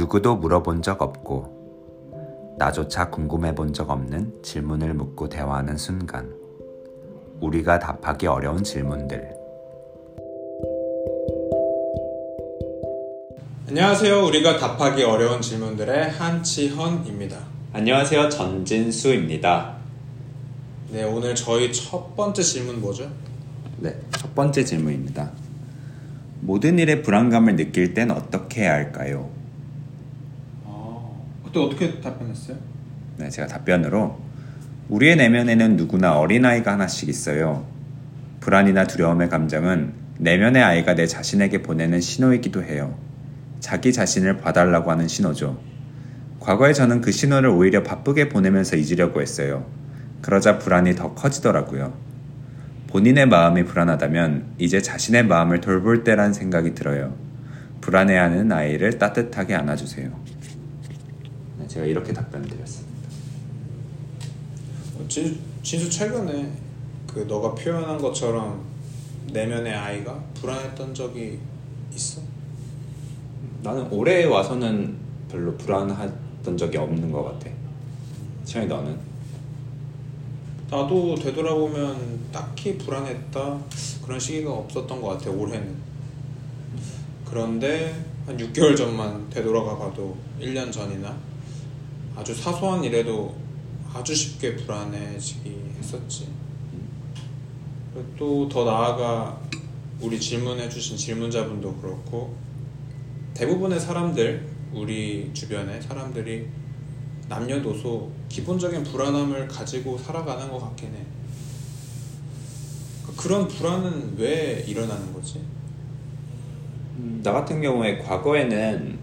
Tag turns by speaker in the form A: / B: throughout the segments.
A: 누구도 물어본 적 없고 나조차 궁금해 본 적 없는 질문을 묻고 대화하는 순간 우리가 답하기 어려운 질문들
B: 안녕하세요. 우리가 답하기 어려운 질문들의 한치헌입니다.
A: 안녕하세요 전진수입니다
B: 네, 오늘 저희 첫 번째 질문 뭐죠?
A: 네, 첫 번째 질문입니다 모든 일에 불안감을 느낄 땐 어떻게 해야 할까요?
B: 아, 그때 어떻게 답변했어요?
A: 네, 제가 답변으로 우리의 내면에는 누구나 어린아이가 하나씩 있어요. 불안이나 두려움의 감정은 내면의 아이가 내 자신에게 보내는 신호이기도 해요. 자기 자신을 봐달라고 하는 신호죠. 과거에 저는 그 신호를 오히려 바쁘게 보내면서 잊으려고 했어요. 그러자 불안이 더 커지더라고요. 본인의 마음이 불안하다면 이제 자신의 마음을 돌볼 때란 생각이 들어요. 불안해하는 아이를 따뜻하게 안아주세요. 네, 제가 이렇게 답변을 드렸습니다.
B: 어, 진, 진수 최근에 그 너가 표현한 것처럼 내면의 아이가 불안했던 적이 있어?
A: 나는 올해 와서는 별로 불안했던 적이 없는 것 같아. 시현이 너는?
B: 나도 되돌아보면 딱히 불안했다 그런 시기가 없었던 것 같아 올해는 그런데 한 6개월 전만 되돌아가 봐도 1년 전이나 아주 사소한 일에도 아주 쉽게 불안해지기 했었지 또 더 나아가 우리 질문해 주신 질문자분도 그렇고 대부분의 사람들 우리 주변의 사람들이 남녀노소 기본적인 불안함을 가지고 살아가는 것 같긴 해. 그런 불안은 왜 일어나는 거지?
A: 음, 나 같은 경우에 과거에는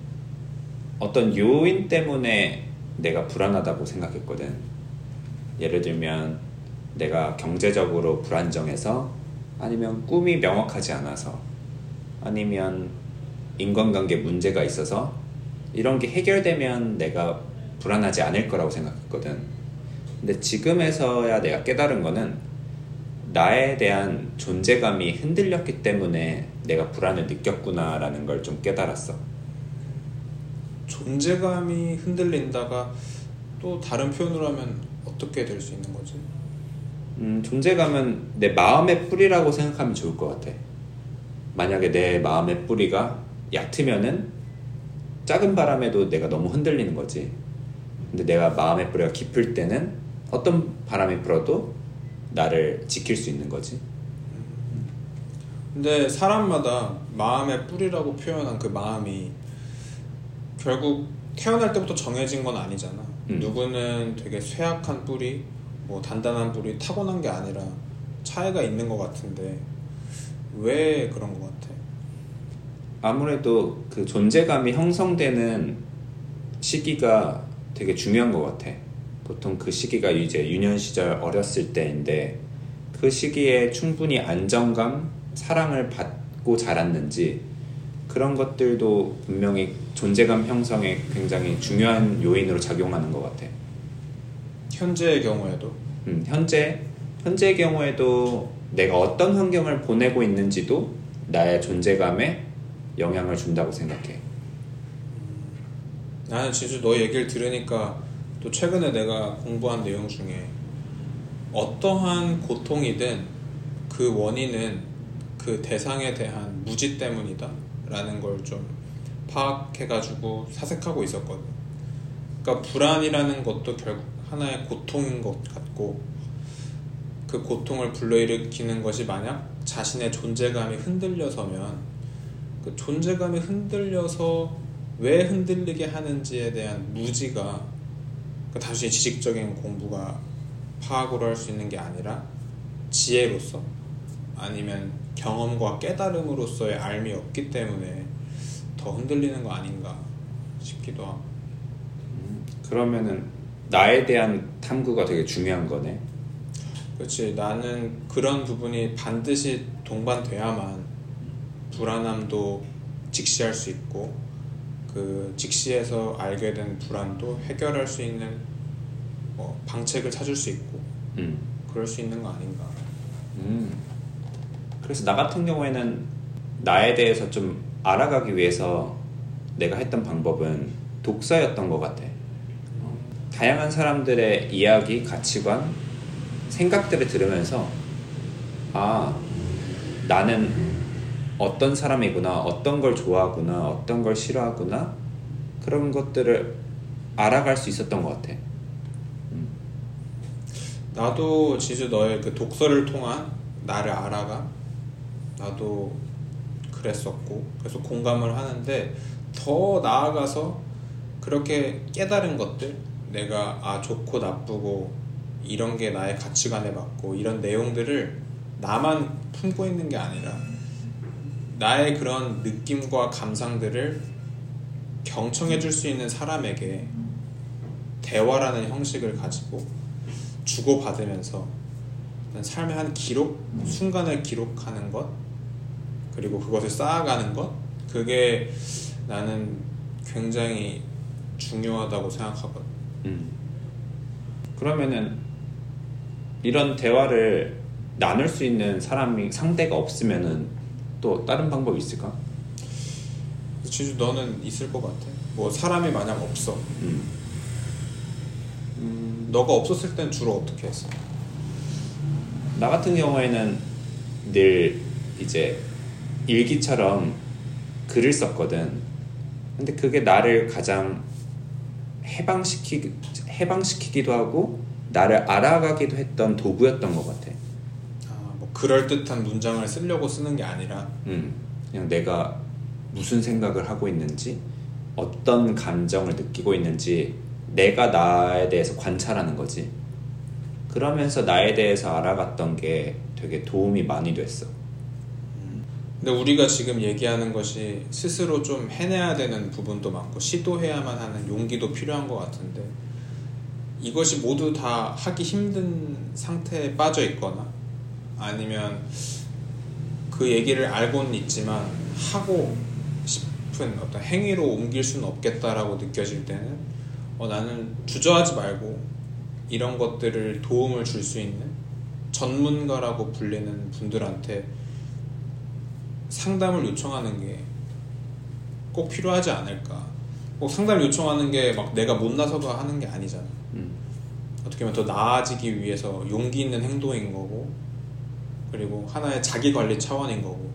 A: 어떤 요인 때문에 내가 불안하다고 생각했거든. 예를 들면 내가 경제적으로 불안정해서 아니면 꿈이 명확하지 않아서 아니면 인간관계 문제가 있어서 이런 게 해결되면 내가 불안하지 않을 거라고 생각했거든. 근데 지금에서야 내가 깨달은 거는 나에 대한 존재감이 흔들렸기 때문에 내가 불안을 느꼈구나라는 걸 좀 깨달았어.
B: 존재감이 흔들린다가 또 다른 표현으로 하면 어떻게 될 수 있는 거지?
A: 음, 존재감은 내 마음의 뿌리라고 생각하면 좋을 것 같아. 만약에 내 마음의 뿌리가 얕으면은 작은 바람에도 내가 너무 흔들리는 거지. 근데 내가 마음의 뿌리가 깊을 때는 어떤 바람이 불어도 나를 지킬 수 있는 거지.
B: 근데 사람마다 마음의 뿌리라고 표현한 그 마음이 결국 태어날 때부터 정해진 건 아니잖아.
A: 음.
B: 누구는 되게 쇠약한 뿌리, 뭐 단단한 뿌리 타고난 게 아니라 차이가 있는 것 같은데 왜 그런 것 같아?
A: 아무래도 그 존재감이 형성되는 시기가 되게 중요한 것 같아. 보통 그 시기가 이제 유년 시절 어렸을 때인데 그 시기에 충분히 안정감, 사랑을 받고 자랐는지 그런 것들도 분명히 존재감 형성에 굉장히 중요한 요인으로 작용하는 것 같아.
B: 현재의 경우에도
A: 음, 현재 현재의 경우에도 내가 어떤 환경을 보내고 있는지도 나의 존재감에 영향을 준다고 생각해.
B: 나는 진짜 너 얘기를 들으니까 또 최근에 내가 공부한 내용 중에 어떠한 고통이든 그 원인은 그 대상에 대한 무지 때문이다 라는 걸 좀 파악해가지고 사색하고 있었거든 그러니까 불안이라는 것도 결국 하나의 고통인 것 같고 그 고통을 불러일으키는 것이 만약 자신의 존재감이 흔들려서면 그 존재감이 흔들려서 왜 흔들리게 하는지에 대한 무지가 그 단순히 지식적인 공부가 파악으로 할 수 있는 게 아니라 지혜로서 아니면 경험과 깨달음으로서의 알미 없기 때문에 더 흔들리는 거 아닌가 싶기도 하고
A: 그러면은 나에 대한 탐구가 되게 중요한 거네.
B: 그렇지 나는 그런 부분이 반드시 동반돼야만 불안함도 직시할 수 있고 그 직시해서 알게 된 불안도 해결할 수 있는 뭐 방책을 찾을 수 있고
A: 음.
B: 그럴 수 있는 거 아닌가
A: 음. 그래서 나 같은 경우에는 나에 대해서 좀 알아가기 위해서 내가 했던 방법은 독서였던 것 같아. 어, 다양한 사람들의 이야기, 가치관, 생각들을 들으면서 아 나는 어떤 사람이구나, 어떤 걸 좋아하구나, 어떤 걸 싫어하구나 그런 것들을 알아갈 수 있었던 것 같아.
B: 나도 지주 너의 그 독서를 통한 나를 알아가 나도 그랬었고 그래서 공감을 하는데 더 나아가서 그렇게 깨달은 것들 내가 아 좋고 나쁘고 이런 게 나의 가치관에 맞고 이런 내용들을 나만 품고 있는 게 아니라 나의 그런 느낌과 감상들을 경청해 줄 수 있는 사람에게 대화라는 형식을 가지고 주고받으면서 삶의 한 기록, 순간을 기록하는 것, 그리고 그것을 쌓아가는 것, 그게 나는 굉장히 중요하다고 생각하거든.
A: 음. 그러면은 이런 대화를 나눌 수 있는 사람이 상대가 없으면은 또 다른 방법이 있을까?
B: 지주 너는 있을 것 같아. 뭐 사람이 만약 없어.
A: 음.
B: 음, 너가 없었을 땐 주로 어떻게 했어?
A: 나 같은 경우에는 늘 이제 일기처럼 글을 썼거든. 근데 그게 나를 가장 해방시키 해방시키기도 하고 나를 알아가기도 했던 도구였던 것 같아.
B: 아, 뭐 그럴 듯한 문장을 쓰려고 쓰는 게 아니라
A: 음, 그냥 내가 무슨 생각을 하고 있는지, 어떤 감정을 느끼고 있는지 내가 나에 대해서 관찰하는 거지. 그러면서 나에 대해서 알아갔던 게 되게 도움이 많이 됐어.
B: 근데 우리가 지금 얘기하는 것이 스스로 좀 해내야 되는 부분도 많고 시도해야만 하는 용기도 필요한 것 같은데 이것이 모두 다 하기 힘든 상태에 빠져 있거나 아니면 그 얘기를 알고는 있지만 하고 싶은 어떤 행위로 옮길 수는 없겠다라고 느껴질 때는 어, 나는 주저하지 말고 이런 것들을 도움을 줄 수 있는 전문가라고 불리는 분들한테 상담을 요청하는 게 꼭 필요하지 않을까. 꼭 상담을 요청하는 게 막 내가 못나서도 하는 게 아니잖아.
A: 음,
B: 어떻게 보면 더 나아지기 위해서 용기 있는 행동인 거고, 그리고 하나의 자기 관리 차원인 거고.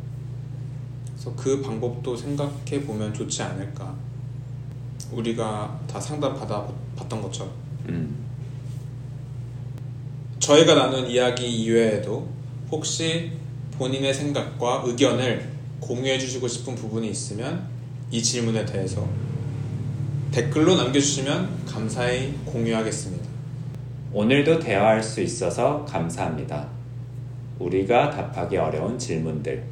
B: 그래서 그 방법도 생각해 보면 좋지 않을까. 우리가 다 상담 받아 봤던 것처럼.
A: 음,
B: 저희가 나눈 이야기 이외에도 혹시 본인의 생각과 의견을 공유해 주시고 싶은 부분이 있으면 이 질문에 대해서 댓글로 남겨주시면 감사히 공유하겠습니다.
A: 오늘도 대화할 수 있어서 감사합니다. 우리가 답하기 어려운 질문들